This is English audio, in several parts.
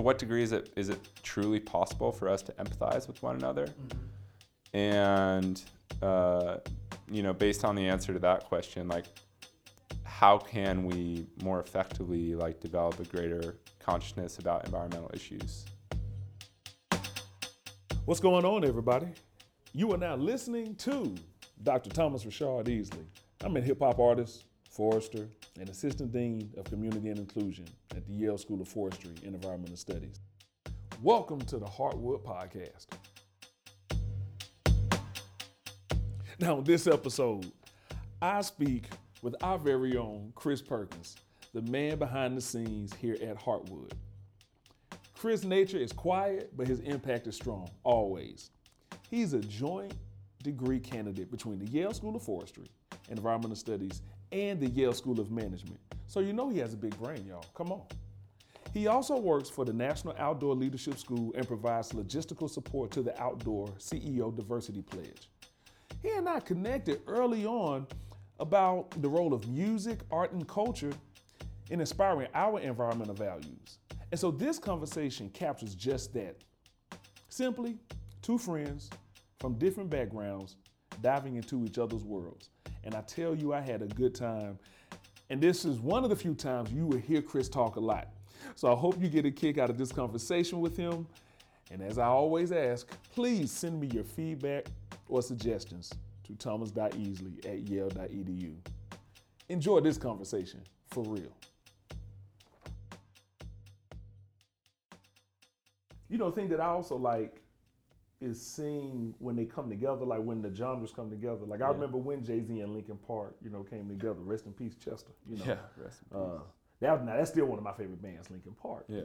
to what degree is it is it truly possible for us to empathize with one another? And uh, you know, based on the answer to that question, like how can we more effectively like develop a greater consciousness about environmental issues? What's going on, everybody? You are now listening to Dr. Thomas Rashard Easley. I'm a hip hop artist, forester, and assistant dean of community and inclusion at the Yale School of Forestry and Environmental Studies. Welcome to the Heartwood Podcast. Now, in this episode, I speak with our very own Chris Perkins, the man behind the scenes here at Heartwood. Chris' nature is quiet, but his impact is strong, always. He's a joint degree candidate between the Yale School of Forestry and Environmental Studies and the Yale School of Management. So you know he has a big brain, y'all. Come on. He also works for the National Outdoor Leadership School and provides logistical support to the Outdoor CEO Diversity Pledge. He and I connected early on about the role of music, art, and culture in inspiring our environmental values. And so this conversation captures just that. Simply, two friends from different backgrounds diving into each other's worlds. And I tell you, I had a good time. And this is one of the few times you will hear Chris talk a lot. So I hope you get a kick out of this conversation with him. And as I always ask, please send me your feedback or suggestions to thomas.easley at yale.edu. Enjoy this conversation for real. You know, the thing that I also like is seeing when they come together, like when the genres come together. Like I remember when Jay Z and Linkin Park, you know, came together. Rest in peace, Chester. You know, Yeah, rest in uh, peace. that now that's still one of my favorite bands, Linkin Park. yeah.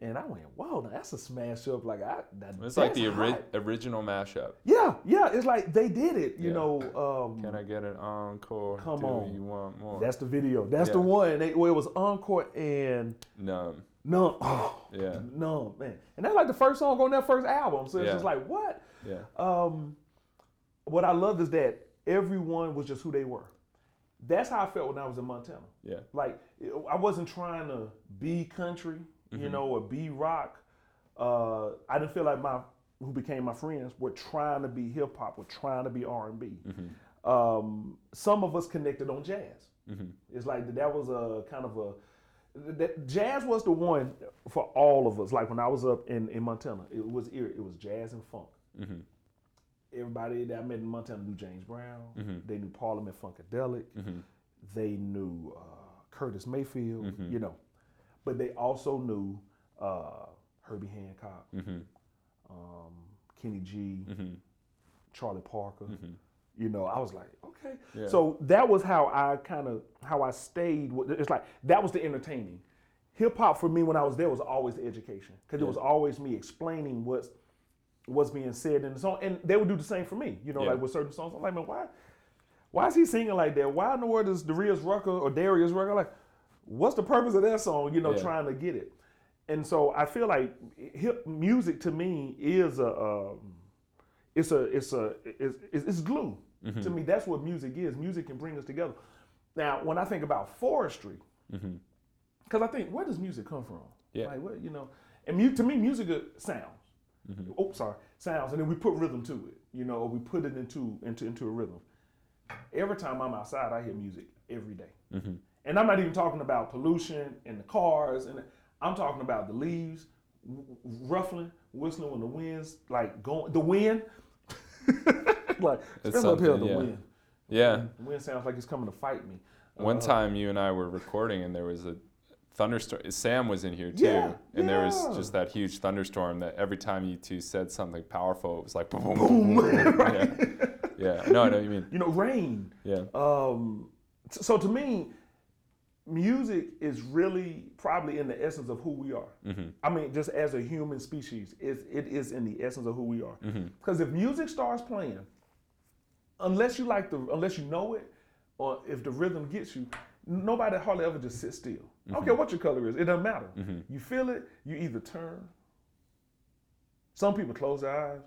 And I went, whoa, now that's a smash up. Like I, that, It's like the ori- original mashup. Yeah, yeah. It's like they did it. You Yeah. know, um, Can I get an encore? Come Do on. you want more? that's the video. That's the one. They, well, it was Encore and Numb. Numb. Oh, Yeah. Numb, man. And that's like the first song on that first album. So it's Yeah. just like, what? Yeah. Um, what I love is that everyone was just who they were. That's how I felt when I was in Montana. Yeah. Like I wasn't trying to be country, you Mhm. know, or be rock. Uh, I didn't feel like my who became my friends were trying to be hip hop, were trying to be R and B. Mm-hmm. Um, some of us connected on jazz. Mm-hmm. It's like that was a kind of a that jazz was the one for all of us. Like when I was up in, in Montana, it was it was jazz and funk. Mm-hmm. Everybody that I met in Montana knew James Brown. Mhm. They knew Parliament Funkadelic. Mm-hmm. They knew uh, Curtis Mayfield. Mhm. You know, but they also knew uh, Herbie Hancock, Mm-hmm. um, Kenny G, Mm-hmm. Charlie Parker. You know, I was like, okay. Yeah. So that was how I kind of how I stayed. With, it's like that was the entertaining. Hip hop for me when I was there was always the education because it was always me explaining what's what's being said in the song, and they would do the same for me. You know, Yeah. like with certain songs, I'm like, man, why why is he singing like that? Why in the world is Darius Rucker or Darius Rucker like? What's the purpose of that song? You know, Yeah. trying to get it. And so I feel like hip music to me is a um, it's a it's a it's, it's glue Mm-hmm. to me. That's what music is. Music can bring us together. Now, when I think about forestry, Mm-hmm. because I think where does music come from? Yeah. Like what you know, and mu- to me, music sounds. Mm-hmm. Oh, sorry, sounds, and then we put rhythm to it. You know, or we put it into into into a rhythm. Every time I'm outside, I hear music every day. Mm-hmm. And I'm not even talking about pollution and the cars, and I'm talking about the leaves ruffling, whistling when the wind's like going. The wind, like It's especially up here, the something, yeah. wind. Yeah. The wind sounds like it's coming to fight me. One Uh, time you and I were recording and there was a thunderstorm. Sam was in here too. Yeah, and there was just that huge thunderstorm that every time you two said something powerful, it was like boom, boom, Boom. boom. Right. Yeah. yeah. No, I know what you mean. You know, rain. Yeah. Um, so to me, music is really probably in the essence of who we are. Mm-hmm. I mean, just as a human species, it, it is in the essence of who we are. Mm-hmm. Because if music starts playing, unless you like the, unless you know it, or if the rhythm gets you, nobody hardly ever just sits still. I don't care what your color is, it doesn't matter. Mhm. You feel it, you either turn. Some people close their eyes,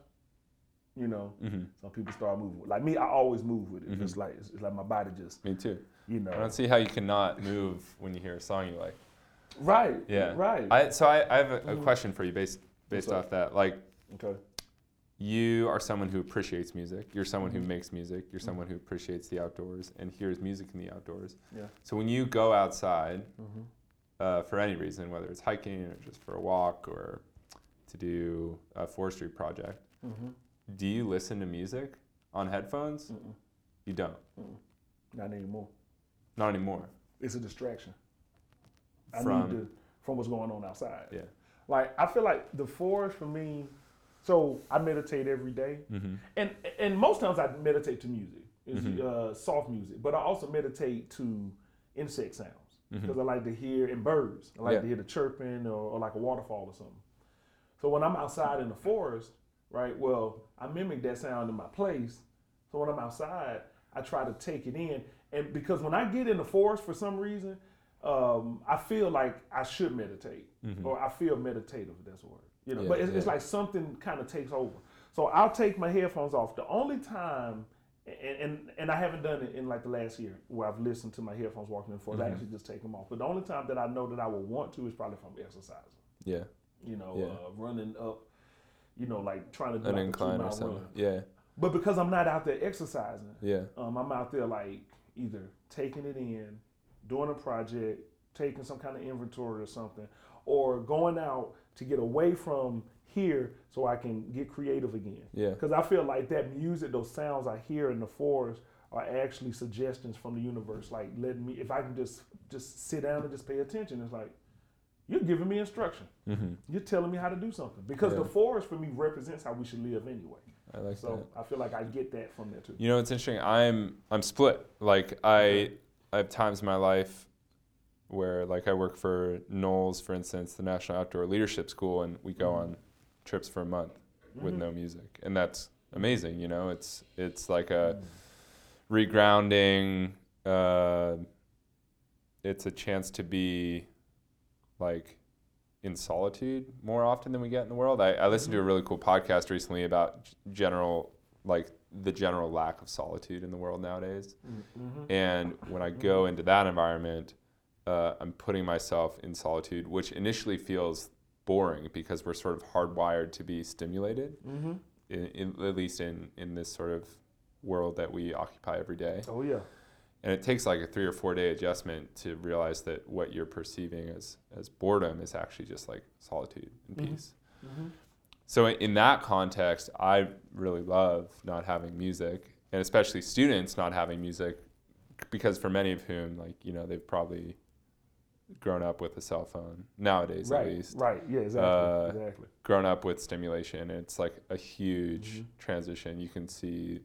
you know. Mm-hmm. Some people start moving. Like me, I always move with it. It's like it's, it's like my body just, Me too. you know. I don't see how you cannot move when you hear a song you like. Right. Yeah. Right. I, so I, I have a, a Mhm. question for you based based off that. Like okay. you are someone who appreciates music. You're someone who makes music. You're someone who appreciates the outdoors and hears music in the outdoors. Yeah. So when you go outside Mm-hmm. uh, for any reason, whether it's hiking or just for a walk or to do a forestry project, Mm-hmm. Do you listen to music on headphones? Mm-mm. You don't. Not anymore. Not anymore. It's a distraction. I need to from what's going on outside. Yeah. Like I feel like the forest for me. So I meditate every day, Mm-hmm. and and most times I meditate to music, it's, Mhm. uh, soft music. But I also meditate to insect sounds because I like to hear and birds. I like Yeah. to hear the chirping or, or like a waterfall or something. So when I'm outside in the forest, right? Well, I mimic that sound in my place. So when I'm outside, I try to take it in, and because when I get in the forest for some reason, um, I feel like I should meditate, Mhm. or I feel meditative. That's the word. You know, Yeah, but it's, it's like something kind of takes over. So I'll take my headphones off. The only time, and, and and I haven't done it in like the last year where I've listened to my headphones walking in the forest. I actually just take them off. But the only time that I know that I will want to is probably if I'm exercising. Yeah. You know, Yeah. uh, running up. You know, like trying to do An like a incline or something. run. Yeah. But because I'm not out there exercising, Yeah. um, I'm out there like either taking it in, doing a project, taking some kind of inventory or something, or going out to get away from here so I can get creative again. Yeah. Because I feel like that music, those sounds I hear in the forest are actually suggestions from the universe. Like letting me, if I can just just sit down and just pay attention, it's like you're giving me instruction. Mm-hmm. You're telling me how to do something. Because Yeah. the forest for me represents how we should live anyway. I like So that. I feel like I get that from there too. You know, it's interesting. I'm I'm split. Like I I have times in my life where like I work for NOLS, for instance, the National Outdoor Leadership School, and we go Mhm. on trips for a month with Mhm. no music, and that's amazing. You know, it's it's like a Mm. regrounding. Uh, it's a chance to be like in solitude more often than we get in the world. I, I listened to a really cool podcast recently about general, like the general lack of solitude in the world nowadays. Mhm. And when I go into that environment, uh, I'm putting myself in solitude, which initially feels boring because we're sort of hardwired to be stimulated, Mhm. in, in, at least in, in this sort of world that we occupy every day. Oh yeah. And it takes like a three or four day adjustment to realize that what you're perceiving as, as boredom is actually just like solitude and Mhm. peace. Mm-hmm. So in- that context, I really love not having music, and especially students not having music, because for many of whom, like you know, they've probably grown up with a cell phone nowadays, Right. at least, Right. Yeah. Exactly. Uh, exactly. grown up with stimulation. It's like a huge Mhm. transition. You can see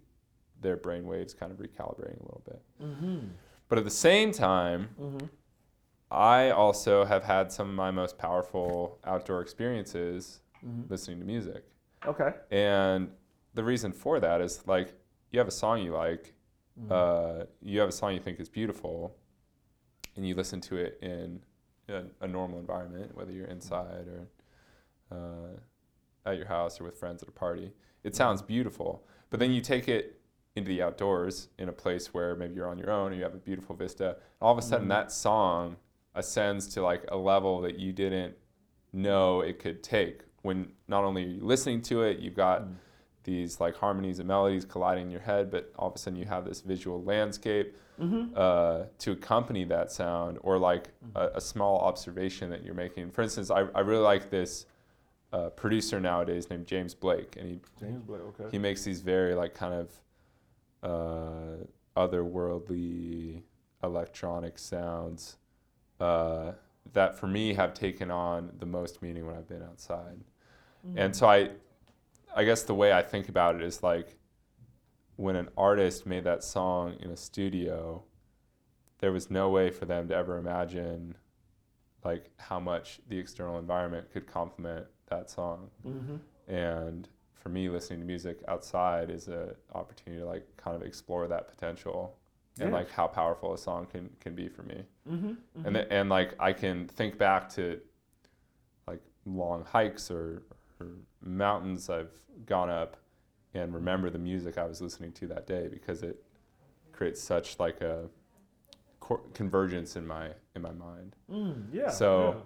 their brain waves kind of recalibrating a little bit. Mm-hmm. But at the same time, Mm-hmm. I also have had some of my most powerful outdoor experiences Mm-hmm. listening to music. Okay. And the reason for that is like you have a song you like, Mhm. uh, you have a song you think is beautiful, and you listen to it in a, a normal environment, whether you're inside or uh, at your house or with friends at a party. It sounds beautiful, but then you take it into the outdoors in a place where maybe you're on your own or you have a beautiful vista. And all of a sudden, Mhm. that song ascends to like a level that you didn't know it could take. When not only are you listening to it, you've got Mm. these like harmonies and melodies colliding in your head, but all of a sudden you have this visual landscape Mm-hmm. uh, to accompany that sound, or like a, a small observation that you're making. For instance, I, I really like this uh, producer nowadays named James Blake, and he James Blake. Okay. he makes these very like kind of uh, otherworldly electronic sounds uh, that for me have taken on the most meaning when I've been outside. Mm-hmm. And so I, I guess the way I think about it is like when an artist made that song in a studio, there was no way for them to ever imagine like how much the external environment could complement that song. Mm-hmm. And for me, listening to music outside is an opportunity to like kind of explore that potential and like how powerful a song can can be for me Mm-hmm. and th- and like I can think back to like long hikes or, or mountains I've gone up and remember the music I was listening to that day because it creates such like a cor- convergence in my in my mind. Mm, yeah. So-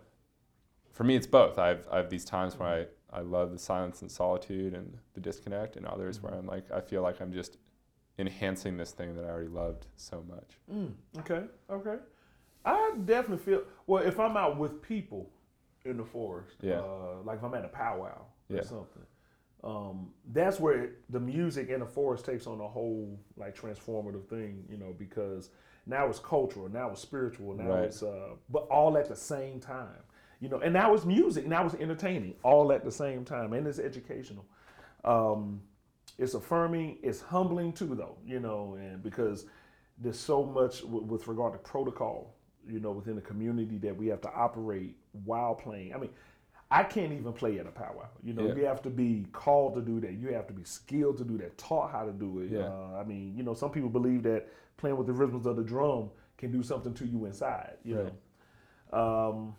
For me, it's both. I've I have these times where I, I love the silence and solitude and the disconnect, and others where I'm like I feel like I'm just enhancing this thing that I already loved so much. Mm, okay. Okay. I definitely feel well if I'm out with people in the forest. Yeah. Uh, like if I'm at a powwow or something. Um, that's where the music in the forest takes on a whole like transformative thing, you know, because now it's cultural, now it's spiritual, now Right. it's uh, but all at the same time, you know, and that was music, and now it's entertaining, all at the same time, and it's educational. Um, it's affirming, it's humbling too, though, you know, and because there's so much w- with regard to protocol, you know, within the community that we have to operate while playing. I mean, I can't even play at a powwow. You know, Yeah. you have to be called to do that. You have to be skilled to do that, taught how to do it. Yeah. Uh, I mean, you know, some people believe that playing with the rhythms of the drum can do something to you inside. You Right. know. Um,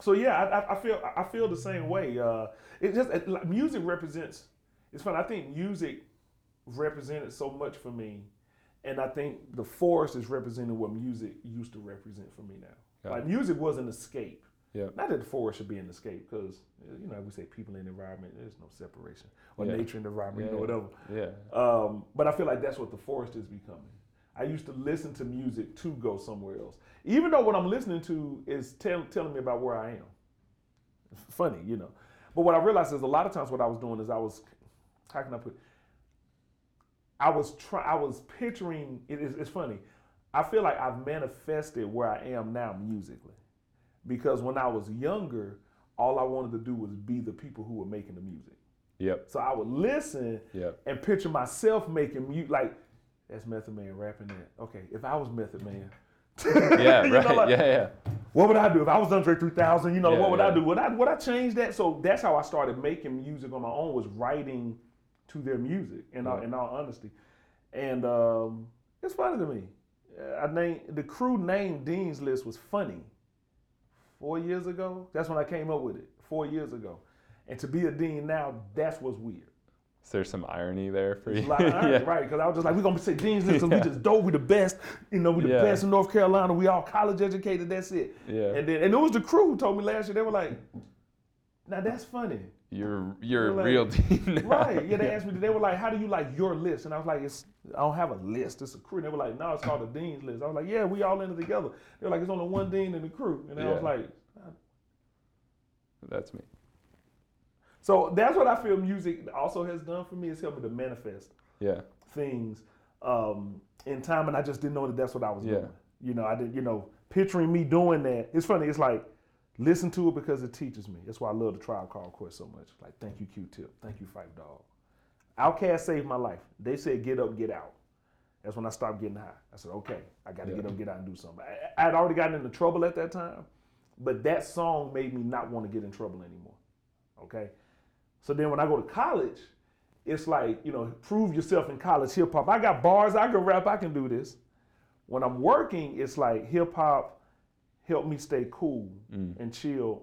so yeah, I, I- feel I feel the same way. Uh, it just it, like, music represents. It's fun. I think music represented so much for me, and I think the forest is representing what music used to represent for me now. Yeah. Like music was an escape. Yeah. Not that the forest should be an escape, because you know we say people in the environment. There's no separation, or Yeah. nature and the environment, you Yeah, know, whatever. Yeah. Um, but I feel like that's what the forest is becoming. I used to listen to music to go somewhere else, even though what I'm listening to is tell, telling me about where I am. Funny, you know. But what I realized is a lot of times what I was doing is I was, how can I put? I was try, I was picturing. It is, it's funny. I feel like I've manifested where I am now musically, because when I was younger, all I wanted to do was be the people who were making the music. Yep. So I would listen Yep. and picture myself making music like that's Method Man rapping that. Okay, if I was Method Man, Yeah. You know, right. like, yeah. Yeah. what would I do if I was Andre 3000? You know, Yeah, what would I do? Would I would I change that? So that's how I started making music on my own. Was writing to their music. In all, in all honesty, and um, it's funny to me. I named the crew name Dean's List was funny. Four years ago, that's when I came up with it. Four years ago, and to be a dean now, that's what's weird. Is there some irony there for you? Yeah. right? Because I was just like, we're gonna say Dean's List because Yeah. we just dope, we the best. You know, we the Yeah. best in North Carolina. We all college educated. That's it. Yeah. And then and it was the crew who told me last year. They were like, now that's funny, You're you're like- real dean now. right? Yeah. They asked me. They were like, how do you like your list? And I was like, it's I don't have a list. It's a crew. And they were like, no, it's called the Dean's List. I was like, yeah, we all in it together. They were like, it's only one dean in the crew. And I was like. That's me. So that's what I feel music also has done for me. It's helped me to manifest Yeah. things um, in time, and I just didn't know that that's what I was Yeah. doing. You know, I didn't. You know, picturing me doing that. It's funny. It's like listen to it because it teaches me. That's why I love the Tribe Called Quest so much. Like, thank you, Q-Tip. Thank you, Phife Dawg. Outkast saved my life. They said get up, get out. That's when I stopped getting high. I said, okay, I got to Yeah. get up, get out, and do something. I, I had already gotten into trouble at that time, but that song made me not want to get in trouble anymore. Okay. So then when I go to college, it's like, you know, prove yourself in college hip hop. I got bars, I can rap, I can do this. When I'm working, it's like hip hop help me stay cool Mm. and chill,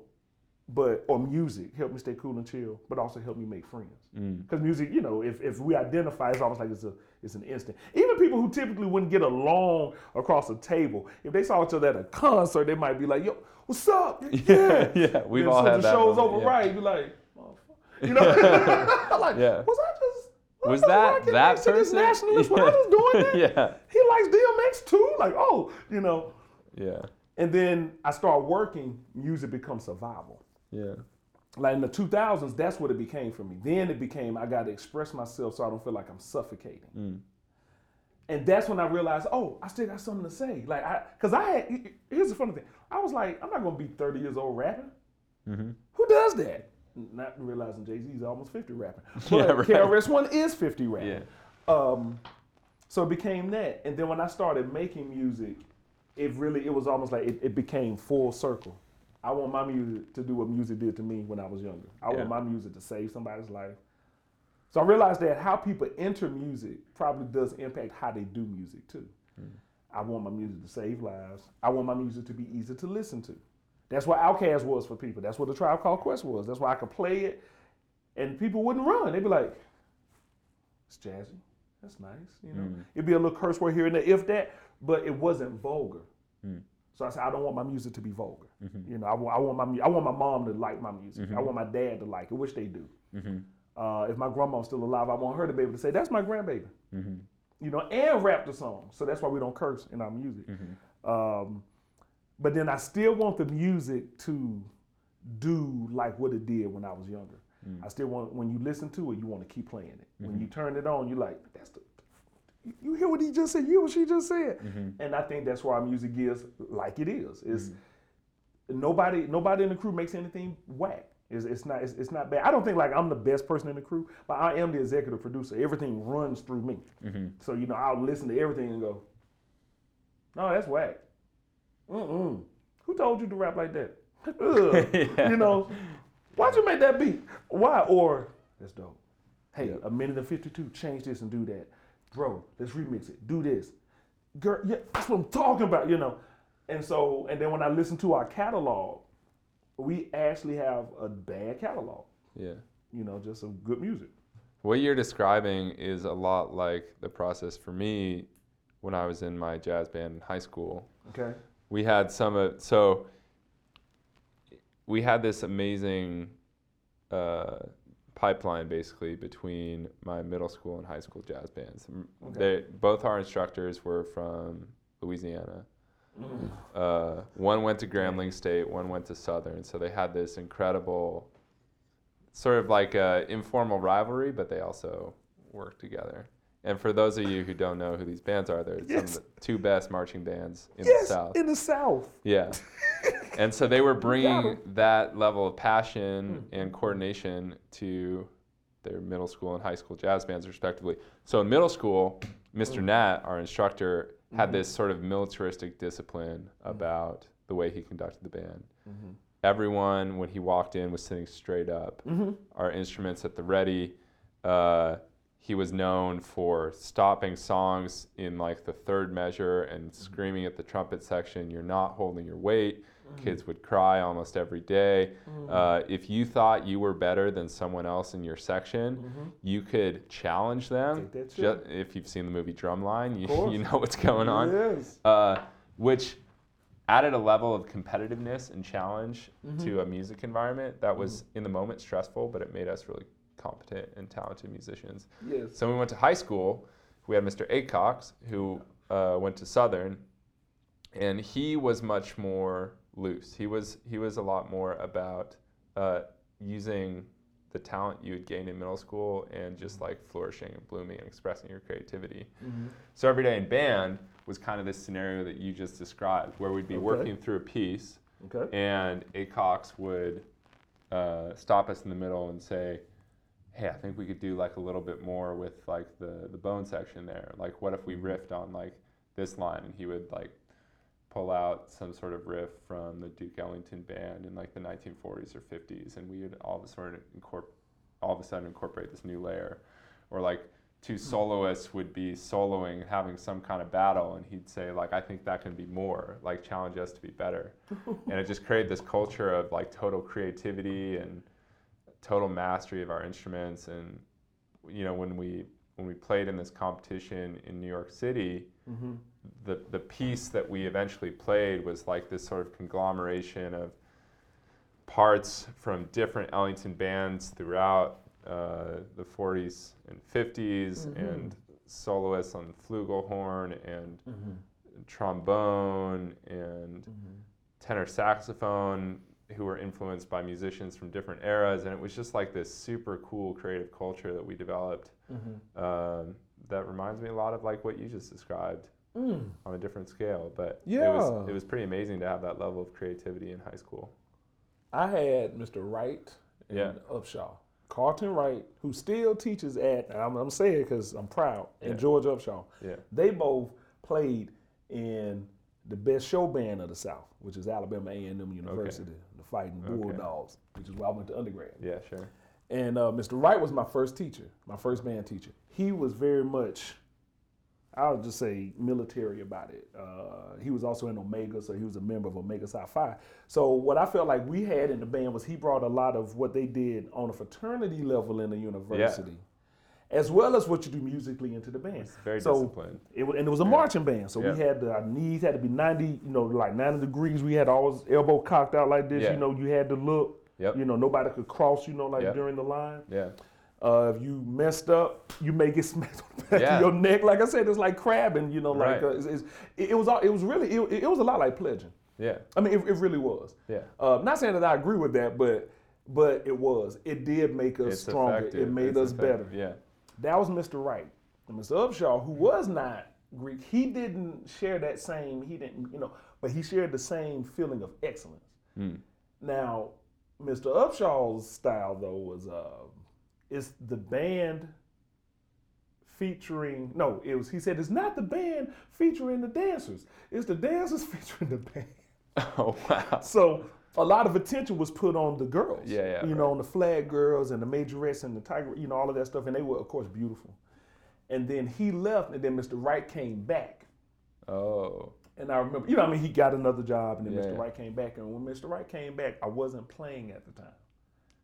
but or music help me stay cool and chill, but also help me make friends. Mm. Because music, you know, if, if we identify, it's almost like it's a it's an instant. Even people who typically wouldn't get along across a table, if they saw each other at a concert, they might be like, "Yo, what's up?" Yeah. Yeah. We've Then all so had the that. show's moment, over, yeah. right? Be like, you know, like, Yeah. was I just Was that that person? nationalist? Was I just doing that? yeah. He likes DMX too. Like, oh, you know. Yeah. And then I start working. Music becomes survival. Yeah. Like in the 2000s, that's what it became for me. Then it became I got to express myself so I don't feel like I'm suffocating. Mm. And that's when I realized, oh, I still got something to say. Like, I, cause I had. Here's the funny thing. I was like, I'm not gonna be 30 years old rapping. Mm-hmm. Who does that? Not realizing Jay Z's almost 50 rapping. But Yeah, right. KRS One is 50 rapping. Yeah. Um, so it became that. And then when I started making music, it really it was almost like it, it became full circle. I want my music to do what music did to me when I was younger. I Yeah. want my music to save somebody's life. So I realized that how people enter music probably does impact how they do music too. I want my music to save lives. I want my music to be easy to listen to. That's what Outkast was for people. That's what the Tribe Called Quest was. That's why I could play it, and people wouldn't run. They'd be like, "It's jazzy." that's nice. You know, mm. it'd be a little curse word here and there, if that, but it wasn't vulgar. Mm. So I said, I don't want my music to be vulgar. Mm-hmm. You know, I, I want my I want my mom to like my music. Mm-hmm. I want my dad to like it, which they do. Mm-hmm. Uh, if my grandma's still alive, I want her to be able to say, "That's my grandbaby." You know, and rap the song. So that's why we don't curse in our music. Um, but then I still want the music to do like what it did when I was younger. Mm. I still want when you listen to it, you want to keep playing it. When mm-hmm. you turn it on, you're like that's the. you- hear what he just said? You hear what she just said? Mm-hmm. And I think that's why our music is like it is. It's mm-hmm. nobody nobody in the crew makes anything whack. It's, it's not it's, it's not bad. I don't think like I'm the best person in the crew, but I am the executive producer. Everything runs through me. So you know I'll listen to everything and go, no, that's whack. Mm-mm. Who told you to rap like that? Ugh. You know, why'd you make that beat? Why? Or that's dope. Hey, a minute and 52, change this and do that. Bro, let's remix it. Do this. Girl, yeah, that's what I'm talking about, you know. And so, and then when I listen to our catalog, we actually have a bad catalog, Yeah. you know, just some good music. What you're describing is a lot like the process for me when I was in my jazz band in high school. Okay. We had some of so we had this amazing uh, pipeline basically between my middle school and high school jazz bands. Okay. They both our instructors were from Louisiana. Uh, one went to Grambling State, one went to Southern. So they had this incredible, sort of like a informal rivalry, but they also worked together. And for those of you who don't know who these bands are, they're some of the two best marching bands in Yes, the South. in the South. Yeah. and so they were bringing that level of passion Hmm. and coordination to their middle school and high school jazz bands, respectively. So in middle school, Mr. Hmm. Nat, our instructor, had Mm-hmm. this sort of militaristic discipline about the way he conducted the band. Mm-hmm. Everyone, when he walked in, was sitting straight up. Mm-hmm. Our instruments at the ready. Uh, he was known for stopping songs in like the third measure and screaming at the trumpet section, You're not holding your weight. Kids would cry almost every day. Uh, if you thought you were better than someone else in your section, you could challenge them. Ju- if you've seen the movie Drumline, you, you know what's going on Yes. uh, which added a level of competitiveness and challenge Mm-hmm. to a music environment that was in the moment stressful, but it made us really competent and talented musicians. Yes. So when we went to high school, we had Mr. Acox who uh, went to Southern, and he was much more loose. He was he was a lot more about uh, using the talent you had gained in middle school and just like flourishing and blooming and expressing your creativity. Mm-hmm. So every day in band was kind of this scenario that you just described, where we'd be Okay. working through a piece, Okay. and Acox would uh, stop us in the middle and say, "Hey, I think we could do like a little bit more with like the the bone section there. Like, what if we mm-hmm. riffed on like this line?" And he would like pull out some sort of riff from the Duke Ellington band in like the 1940s or 50s, and we would all of a sudden incorporate all of a sudden incorporate this new layer, or like two mm-hmm. soloists would be soloing and having some kind of battle and he'd say like i think that can be more like challenge us to be better and it just created this culture of like total creativity and total mastery of our instruments and you know when we when we played in this competition in new york city Mm-hmm. the the piece that we eventually played was like this sort of conglomeration of parts from different Ellington bands throughout uh, the 40s and 50s, and soloists on flugelhorn and Mm-hmm. trombone and tenor saxophone who were influenced by musicians from different eras, and it was just like this super cool creative culture that we developed. Mm-hmm. Um, that reminds me a lot of like what you just described Mm. on a different scale, but it Yeah. was it was pretty amazing to have that level of creativity in high school. I had Mr. Wright and Yeah. Upshaw. Carlton Wright, who still teaches at, I'm, I'm saying because I'm proud, Yeah. and George Upshaw. Yeah. They both played in the best show band of the South, which is Alabama A&M University, the Fighting Okay. Bulldogs, which is where I went to undergrad. Yeah, sure. And uh, Mr. Wright was my first teacher, my first band teacher. He was very much, I'll just say, military about it. Uh, he was also in Omega, so he was a member of Omega Psi Phi. So what I felt like we had in the band was he brought a lot of what they did on a fraternity level in the university, as well as what you do musically into the band. It's very so disciplined. it was, and it was a marching band, so Yeah. we had the, our knees had to be ninety, you know, like ninety degrees. We had always elbow cocked out like this. Yeah. You know, you had to look. Yep. You know, nobody could cross. You know, like Yep. during the line. Yeah. Uh, if you messed up, you may get smacked on the back Yeah. of your neck. Like I said, it's like crabbing. You know, like Right. uh, it's, it's, it, it was all, it was really it, it was a lot like pledging. Yeah. I mean, it, it really was. Yeah. Uh, not saying that I agree with that, but but it was. It did make us It's stronger. effective. It made It's us better. Yeah. That was Mr. Wright. And Mr. Upshaw, who was not Greek, he didn't share that same, he didn't, you know, but he shared the same feeling of excellence. Mm. Now, Mr. Upshaw's style though was uh it's the band featuring no, it was he said it's not the band featuring the dancers. It's the dancers featuring the band. Oh wow. So a lot of attention was put on the girls. Yeah, yeah, You know, on the flag girls and the majorettes and the tiger, you know, all of that stuff. And they were, of course, beautiful. And then he left, and then Mr. Wright came back. Oh. And I remember, you know, I mean, he got another job, and then Yeah, Mr. Wright came back. And when Mr. Wright came back, I wasn't playing at the time,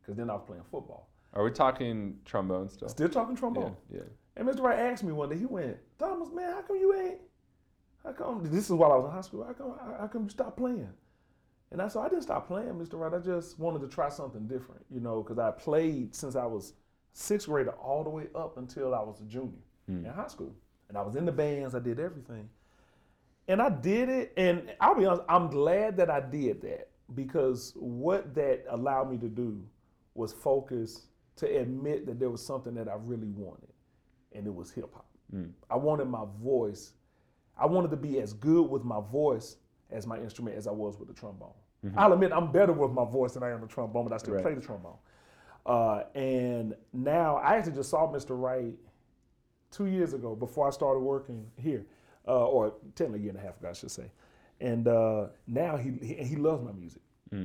because then I was playing football. Are we talking trombone still? Still talking Yeah. trombone. Yeah. And Mr. Wright asked me one day, he went, Thomas, man, how come you ain't, how come, this is while I was in high school, how come, how come you stopped playing? And I said, I didn't stop playing, Mr. Wright. I just wanted to try something different, you know, because I played since I was sixth grader all the way up until I was a junior hmm. in high school. And I was in the bands, I did everything. And I did it, and I'll be honest, I'm glad that I did that because what that allowed me to do was focus to admit that there was something that I really wanted, and it was hip hop. Hmm. I wanted my voice, I wanted to be as good with my voice as my instrument as I was with the trombone. I'll admit I'm better with my voice than I am the trombone, but I still Right. play the trombone. Uh, and now I actually just saw Mr. Wright two years ago before I started working here, uh, or technically a year and a half ago, I should say. And uh, now he, he he loves my music.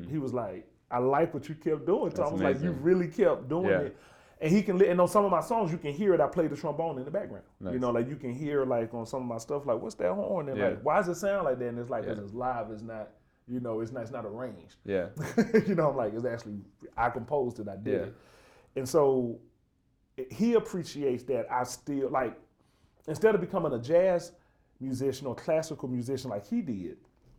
He was like, "I like what you kept doing." Thomas like, "You really kept doing Yeah. it." And he can, li- and on some of my songs, you can hear it. I play the trombone in the background. You know, like you can hear like on some of my stuff, like what's that horn? And Yeah. like, why does it sound like that? And it's like, Yeah. it's live. It's not, you know, it's not, it's not arranged. Yeah. you know, I'm like, it's actually I composed it, I did Yeah. it. And so he appreciates that I still like instead of becoming a jazz musician or classical musician like he did,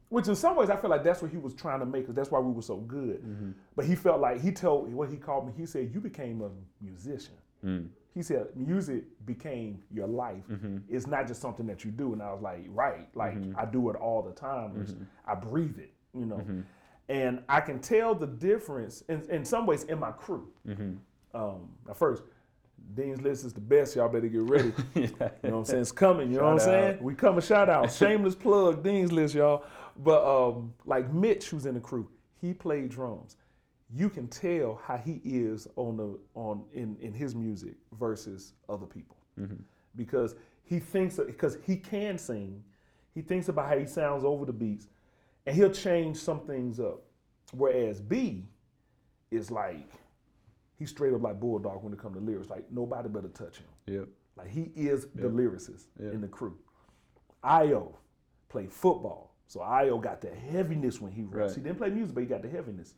which in some ways I feel like that's what he was trying to make us. That's why we were so good. Mm-hmm. But he felt like he told what he called me. He said, "You became a musician." Mm. He said, "Music became your life. Mm-hmm. It's not just something that you do." And I was like, "Right, like I do it all the time. Mm-hmm. I breathe it, you know." And I can tell the difference in, in some ways in my crew. Mm-hmm. Um, now first, Dean's List is the best. Y'all better get ready. yeah. You know what I'm saying? It's coming. You know what I'm saying? We come a shout out. Shameless plug, Dean's List, y'all. But um, like Mitch, who's in the crew, he played drums. You can tell how he is on the on in, in his music versus other people. Because he thinks because he can sing, he thinks about how he sounds over the beats, and he'll change some things up. Whereas B is like he's straight up like Bulldog when it comes to lyrics. Like nobody better touch him. Yep. Like he is the lyricist Yeah. in the crew. Io played football, so Io got the heaviness when he raps. Right. He didn't play music, but he got the heaviness.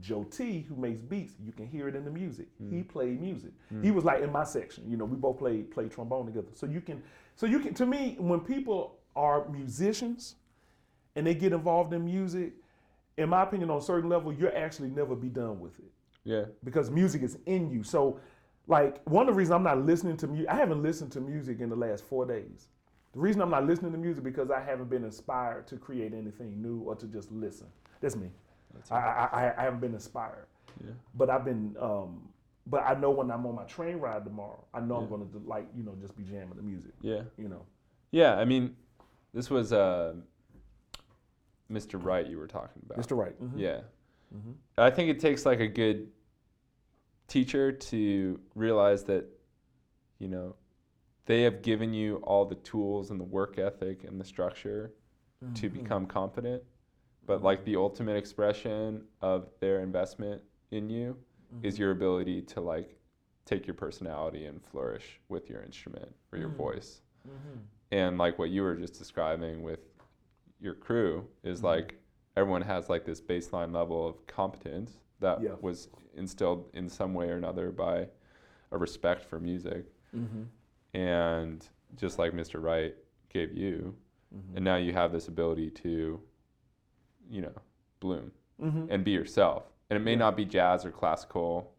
Joe T, who makes beats, you can hear it in the music. Mm. He played music. He was like in my section. You know, we both played played trombone together. So you can, so you can. To me, when people are musicians and they get involved in music, in my opinion, on a certain level, you'll actually never be done with it Yeah. because music is in you. So, like, one of the reasons I'm not listening to music, I haven't listened to music in the last four days. The reason I'm not listening to music because I haven't been inspired to create anything new or to just listen. That's me. I, I, I, I haven't been inspired. Yeah. But I've been, um, but I know when I'm on my train ride tomorrow, I know I'm going to like, you know, just be jamming the music. Yeah. You know. Yeah. I mean, this was uh, Mr. Wright you were talking about. Mr. Wright. Mhm. Yeah. Mhm. I think it takes like a good teacher to realize that, you know, they have given you all the tools and the work ethic and the structure to Mhm. become competent. But like the ultimate expression of their investment in you is your ability to like take your personality and flourish with your instrument or your Mhm. voice. Mhm. And like what you were just describing with your crew is Mhm. like everyone has like this baseline level of competence that Yeah. was instilled in some way or another by a respect for music. Mm-hmm. and just like Mr. Wright gave you, mm-hmm. and now you have this ability to, you know, bloom mm-hmm. and be yourself. And it may not be jazz or classical.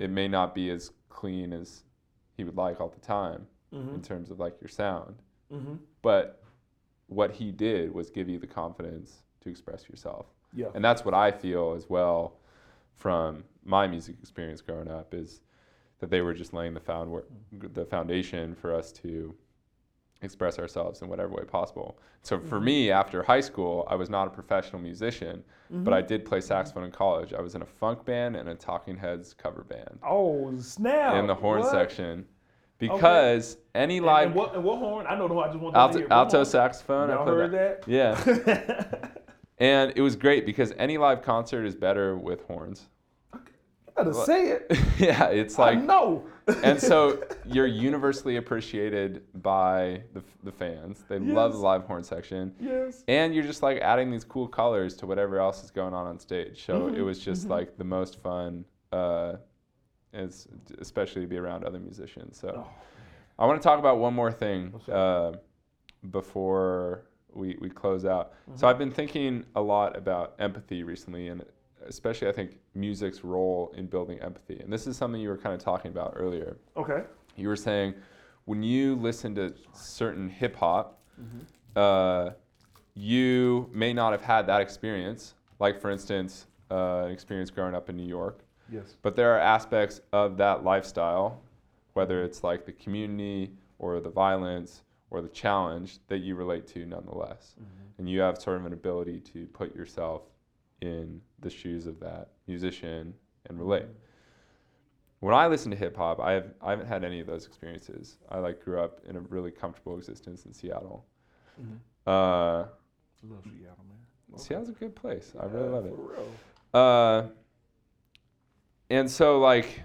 It may not be as clean as he would like all the time in terms of like your sound. But what he did was give you the confidence to express yourself. Yeah. And that's what I feel as well from my music experience growing up is that they were just laying the found the foundation for us to express ourselves in whatever way possible. So for mm-hmm. me, after high school, I was not a professional musician, but mm-hmm. I did play saxophone in college. I was in a funk band and a Talking Heads cover band Oh snap! in the horn What? section because any And, live and what, and what horn? I know the horn. I just want alto, to hear. Alto horn? saxophone. I Y'all played heard that? Yeah. And it was great because any live concert is better with horns. You better say it. yeah, it's like no. and so you're universally appreciated by the, the fans. They love the live horn section. yes. And you're just like adding these cool colors to whatever else is going on on stage. So Mm-hmm. it was just like the most fun, uh, is especially to be around other musicians. So Oh, I want to talk about one more thing uh, before we, we close out. Mm-hmm. So I've been thinking a lot about empathy recently, and especially I think music's role in building empathy. And this is something you were kind of talking about earlier. Okay. You were saying when you listen to certain hip hop, Mm-hmm. uh, you may not have had that experience. Like, for instance, uh, an experience growing up in New York. Yes. But there are aspects of that lifestyle, whether it's like the community or the violence or the challenge, that you relate to nonetheless. And you have sort of an ability to put yourself in the shoes of that musician and relate. When I listen to hip hop, I have I haven't had any of those experiences. I like grew up in a really comfortable existence in Seattle. Mhm. Uh, Love Seattle, man. Seattle's a good place. I really Yeah, love it. For real. Uh, and so, like,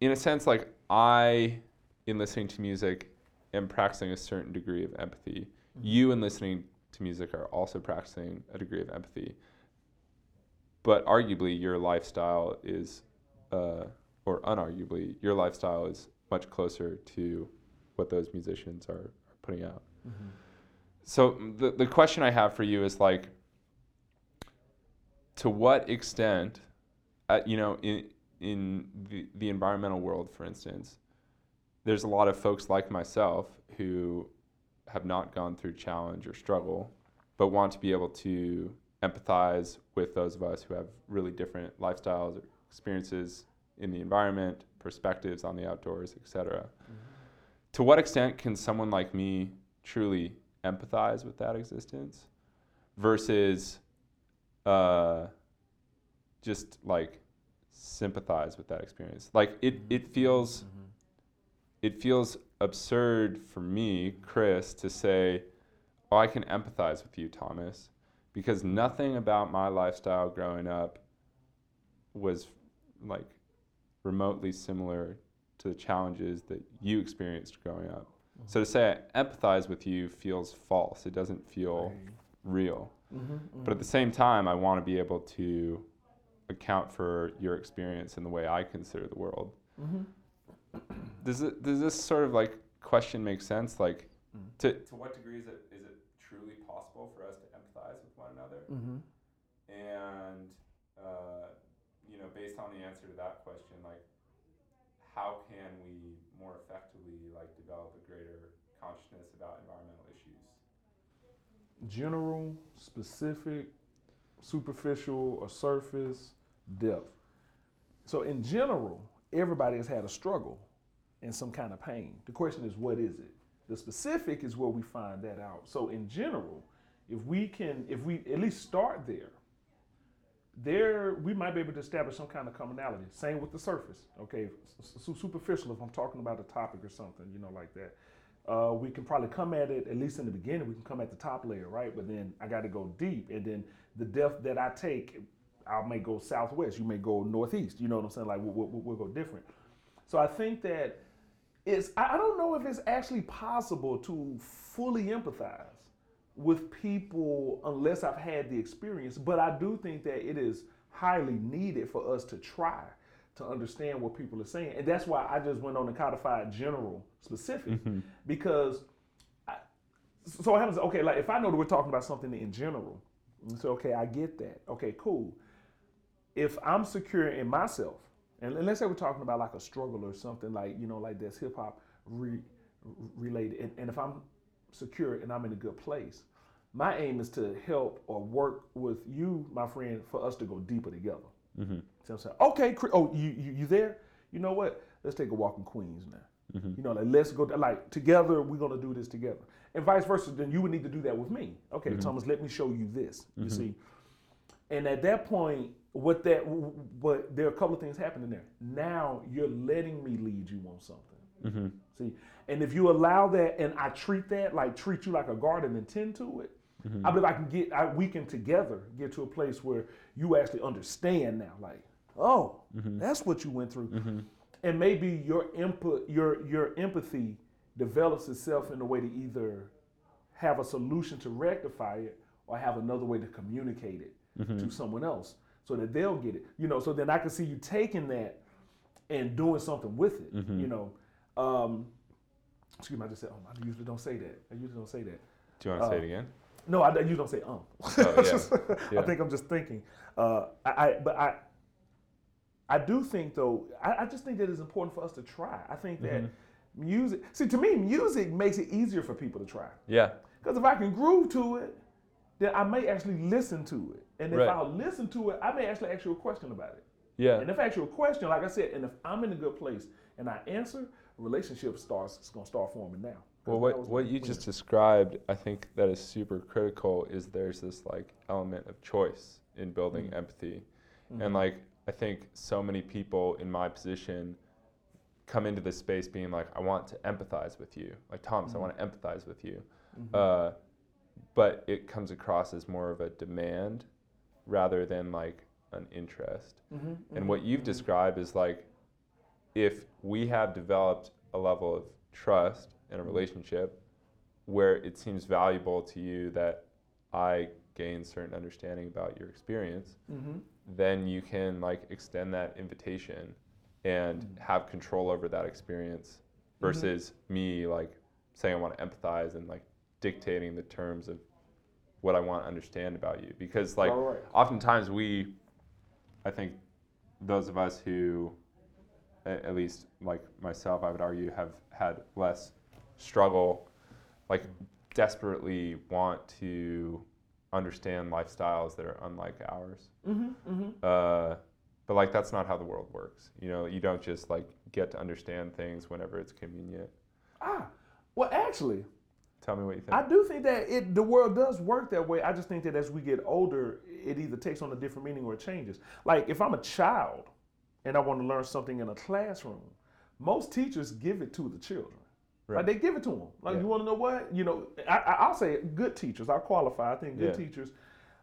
in a sense, like, I, in listening to music, am practicing a certain degree of empathy. You, in listening to music, are also practicing a degree of empathy. But arguably, your lifestyle is, uh, or unarguably, your lifestyle is much closer to what those musicians are, are putting out. So, the, the question I have for you is like, to what extent, uh, you know, in in the, the environmental world, for instance, there's a lot of folks like myself who have not gone through challenge or struggle, but want to be able to empathize with those of us who have really different lifestyles or experiences in the environment, perspectives on the outdoors, etc. To what extent can someone like me truly empathize with that existence versus uh, just like sympathize with that experience. Like it, mm-hmm. it feels, mm-hmm. it feels absurd for me, Chris, to say, "Oh, I can empathize with you, Thomas," because nothing about my lifestyle growing up was like remotely similar to the challenges that you experienced growing up. Mm-hmm. So to say I empathize with you feels false. It doesn't feel real. But at the same time, I want to be able to account for your experience in the way I consider the world. Does it does this sort of like question make sense? Like, to to what degree is it is it truly possible for us to empathize with one another? Mm-hmm. And uh, you know, based on the answer to that question, like, how can we more effectively like develop a greater consciousness about environmental issues? General, specific, superficial, or surface, depth. So in general, everybody has had a struggle and some kind of pain. The question is, what is it? The specific is where we find that out. So in general, if we can, if we at least start there, there we might be able to establish some kind of commonality. Same with the surface. Okay, su- superficial. If I'm talking about a topic or something, you know, like that, uh, we can probably come at it at least in the beginning. We can come at the top layer, right? But then I got to go deep, and then the depth that I take, I may go southwest. You may go northeast. You know what I'm saying? Like we'll, we'll, we'll go different. So I think that it's. I don't know if it's actually possible to fully empathize with people unless I've had the experience. But I do think that it is highly needed for us to try to understand what people are saying. And that's why I just went on the codified general specific mm-hmm. because so I, so what happens, okay, like if I know that we're talking about something in general, and so okay, I get that. Okay, cool. If I'm secure in myself, and let's say we're talking about like a struggle or something like, you know, like that's hip hop re, related, and, and if I'm secure and I'm in a good place, my aim is to help or work with you, my friend, for us to go deeper together. Mm-hmm. So I'm saying, okay, oh, you, you you there? You know what? Let's take a walk in Queens now. You know, like let's go like together. We're gonna do this together, and vice versa. Then you would need to do that with me. Okay, mm-hmm. Thomas, let me show you this. You mm-hmm. see, and at that point, what that what there are a couple of things happening there. Now you're letting me lead you on something. Mm-hmm. See, and if you allow that, and I treat that like treat you like a garden and tend to it, I believe I can get. I, we can together get to a place where you actually understand now. Like, oh, that's what you went through, and maybe your input, your your empathy develops itself in a way to either have a solution to rectify it or have another way to communicate it to someone else so that they'll get it. You know, so then I can see you taking that and doing something with it. You know, um, excuse me, I just said, um, I usually don't say that. I usually don't say that. Do you want to say it again? No, I you don't say um. Oh, yeah. I think I'm just thinking. Uh, I, I but I I do think though I, I just think that it's important for us to try. I think that Mm-hmm. Music. See, to me, music makes it easier for people to try. Yeah. Because if I can groove to it, then I may actually listen to it. And if Right. I'll listen to it, I may actually ask you a question about it. Yeah. And if I ask you a question, like I said, and if I'm in a good place and I answer, a relationship starts. It's gonna start forming now. Well, what, what you just described, I think that is super critical. Is there's this like element of choice in building Mm-hmm. empathy, and like I think so many people in my position come into this space being like, I want to empathize with you, like Thomas, Mm-hmm. I want to empathize with you, uh, but it comes across as more of a demand rather than like an interest. Mhm, And what you've described is like if we have developed a level of trust in a relationship where it seems valuable to you that I gain certain understanding about your experience, then you can like extend that invitation and Mm-hmm. have control over that experience versus me like saying I want to empathize and like dictating the terms of what I want to understand about you because like right. oftentimes we I think those of us who at least like myself I would argue have had less struggle like desperately want to understand lifestyles that are unlike ours Mm-hmm, mm-hmm. uh, but like that's not how the world works you know you don't just like get to understand things whenever it's convenient Ah, well, actually, tell me what you think I do think that it the world does work that way. I just think that as we get older, it either takes on a different meaning or it changes. Like if I'm a child and I want to learn something in a classroom, most teachers give it to the children. Right. Right. they give it to them. Like Yeah. you want to know what? You know, I, I, I'll say good teachers. I'll qualify. I think good Yeah. teachers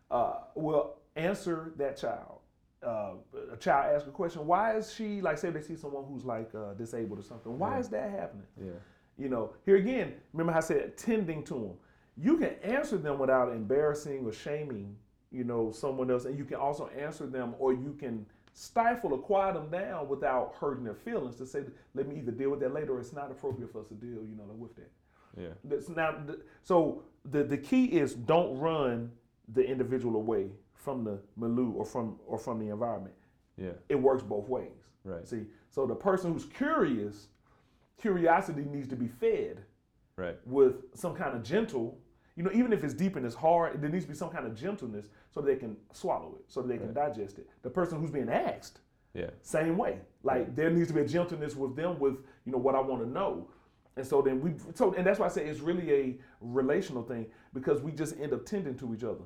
uh, will answer that child. Uh, a child ask a question. Why is she like? Say they see someone who's like uh, disabled or something. Why Yeah. is that happening? yeah You know, here again, remember how I said tending to them. You can answer them without embarrassing or shaming, you know, someone else, and you can also answer them, or you can stifle or quiet them down without hurting their feelings. To say, let me either deal with that later, or it's not appropriate for us to deal, you know, with that. yeah That's now, th- so the the key is don't run the individual away from the milieu or from or from the environment. yeah It works both ways. right See, so the person who's curious, curiosity needs to be fed right with some kind of gentle, you know, even if it's deep and it's hard, there needs to be some kind of gentleness so they can swallow it, so they can digest it. The person who's being asked, yeah same way. Like there needs to be a gentleness with them with, you know, what I want to know. And so then we so and that's why I say it's really a relational thing because we just end up tending to each other.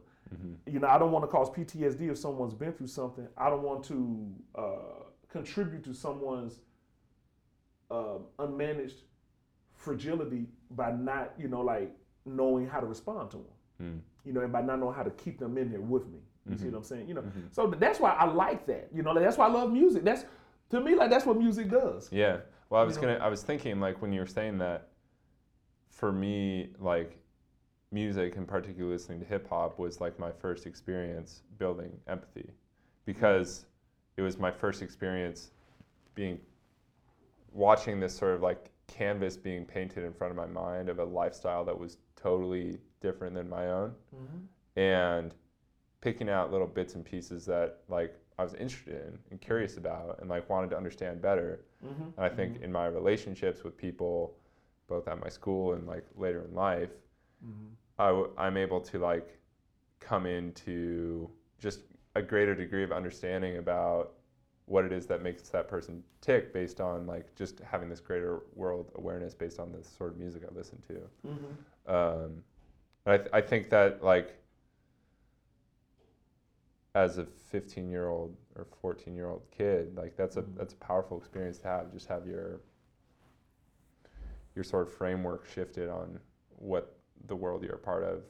You know, I don't want to cause PTSD if someone's been through something. I don't want to uh, contribute to someone's uh, unmanaged fragility by not, you know, like knowing how to respond to them. Mm. You know, and by not knowing how to keep them in here with me. You see Mhm. what I'm saying? You know, Mhm. so that's why I like that. You know, like, that's why I love music. That's to me like that's what music does. Yeah. Well, I You was know? gonna. I was thinking like when you were saying that. For me, like music and particularly listening to hip hop was like my first experience building empathy, because it was my first experience being watching this sort of like canvas being painted in front of my mind of a lifestyle that was totally different than my own. Mm-hmm. And picking out little bits and pieces that like I was interested in and curious about and like wanted to understand better. Mm-hmm. And I think mm-hmm. in my relationships with people, both at my school and like later in life, I w- I'm able to like come into just a greater degree of understanding about what it is that makes that person tick based on like just having this greater world awareness based on the sort of music I listen to. Um, and I, th- I think that like as a 15 year old or 14 year old kid, like that's a Mhm. that's a powerful experience to have. Just have your your sort of framework shifted on what the world you're a part of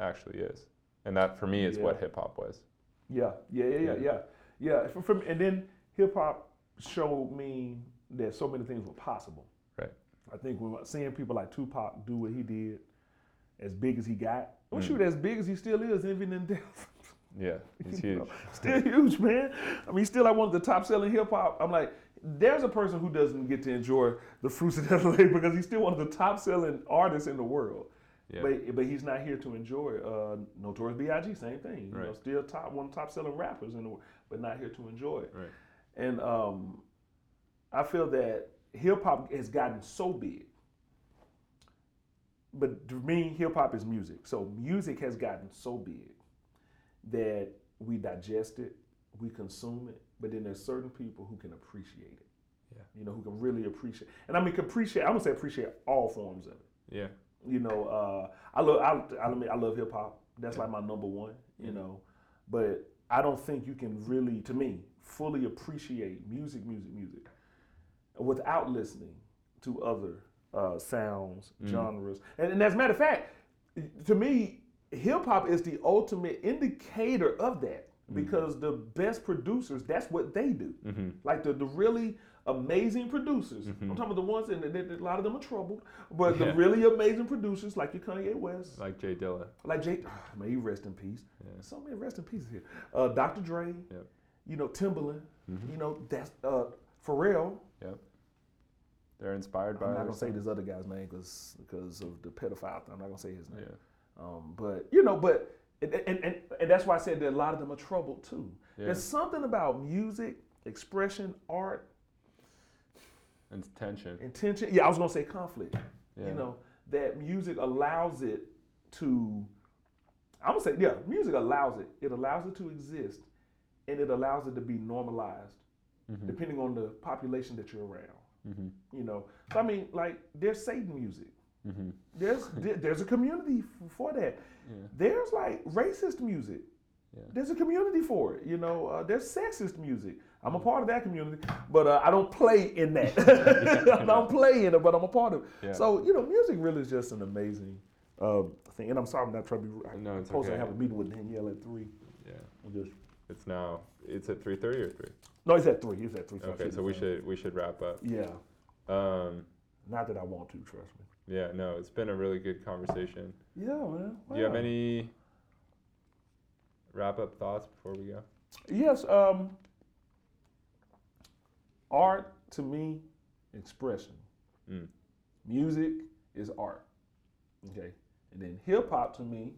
actually is, and that for me is what hip hop was. Yeah, yeah, yeah, yeah, Yeah. yeah, yeah. From, from and then hip hop showed me that so many things were possible. Right. I think when seeing people like Tupac do what he did, as big as he got, well, Mm. shoot, as big as he still is, even in death. Yeah, know, huge. still huge, man. I mean, still one of the top selling hip hop. I'm like, there's a person who doesn't get to enjoy the fruits of that labor because he's still one of the top selling artists in the world. Yeah, But but he's not here to enjoy. Uh, Notorious B.I.G. Same thing. You know, still top one of the top selling rappers in the world, but not here to enjoy it. right. And um, I feel that hip hop has gotten so big. But to me, hip hop is music. So music has gotten so big that we digest it, we consume it, but then there's certain people who can appreciate it. Yeah. You know, who can really appreciate. And I mean, can appreciate. I'm gonna say appreciate all forms of it. Yeah, You know, uh, I love I, I, mean, I love hip hop. That's like my number one. You Mhm. know, but I don't think you can really, to me, fully appreciate music, music, music, without listening to other uh, sounds, Mm. genres. And, and as a matter of fact, to me, hip hop is the ultimate indicator of that Mm. because the best producers, that's what they do. hmm Like the, the really amazing producers. Mhm. I'm talking about the ones, and a lot of them are troubled, but the really amazing producers like your Kanye West, like Jay Dilla. like Jay, oh, may he rest in peace. Yeah. So many rest in pieces here. Uh, Dr. Dre, Yep. you know, Timbaland, Mhm. you know, that's uh, Pharrell. They're inspired by. I'm not gonna say this other guy's name because because of the pedophile thing. I'm not gonna say his name. Yeah, Um, but you know, but and, and, and, and that's why I said that a lot of them are troubled too. yeah. There's something about music, expression, art, and tension. intention. Yeah, I was gonna say conflict. Yeah. You know, that music allows it to. I'm gonna say, yeah, music allows it. It allows it to exist, and it allows it to be normalized, Mhm. depending on the population that you're around. Mhm. You know, so I mean, like, there's Satan music. Mhm. There's there- there's a community for that. Yeah. There's like racist music. Yeah. There's a community for it. You know, uh, there's sexist music. I'm a part of that community, but uh, I don't play in that. I don't play in it, but I'm a part of it. Yeah. So you know, music really is just an amazing um, thing. And I'm sorry I'm not trying to be. I'm No, it's supposed okay. to have a meeting with Danielle at three. Yeah. Just It's now. It's at three thirty or three. no, it's at three. It's at three. Okay, so we should we should wrap up. Yeah, Um, not that I want to. Trust me. yeah. No, it's been a really good conversation. Yeah, man. Do you have any wrap up thoughts before we go? Yes. Um, art to me, expression. Mm. Music is art. Okay. And then hip hop to me,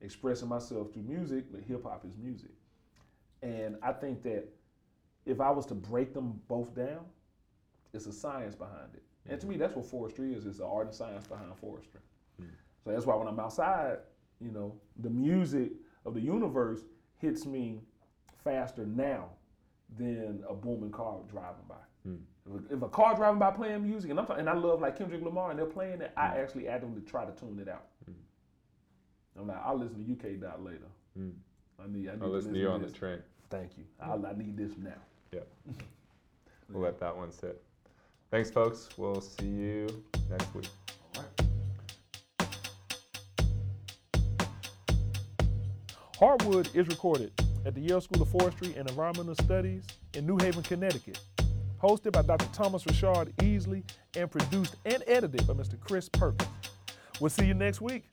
expressing myself through music, but hip hop is music. And I think that if I was to break them both down, it's a science behind it. And to me, that's what forestry is. It's the art and science behind forestry. Mm. So that's why when I'm outside, you know, the music of the universe hits me faster now than a booming car driving by. Mm. If, a, if a car driving by playing music, and I'm talking, and I love like Kendrick Lamar, and they're playing it, I Mm. actually actively try to tune it out. Mm. I'm like, I'll listen to you K.Dot later. Mm. I need, I need I'll listen to you on the train. Thank you. I, I need this now. Yep. We'll let that one sit. Thanks, folks. We'll see you next week. Hardwood is recorded at the Yale School of Forestry and Environmental Studies in New Haven, Connecticut. Hosted by Dr. Thomas Richard Easley and produced and edited by Mr. Chris Perkins. We'll see you next week.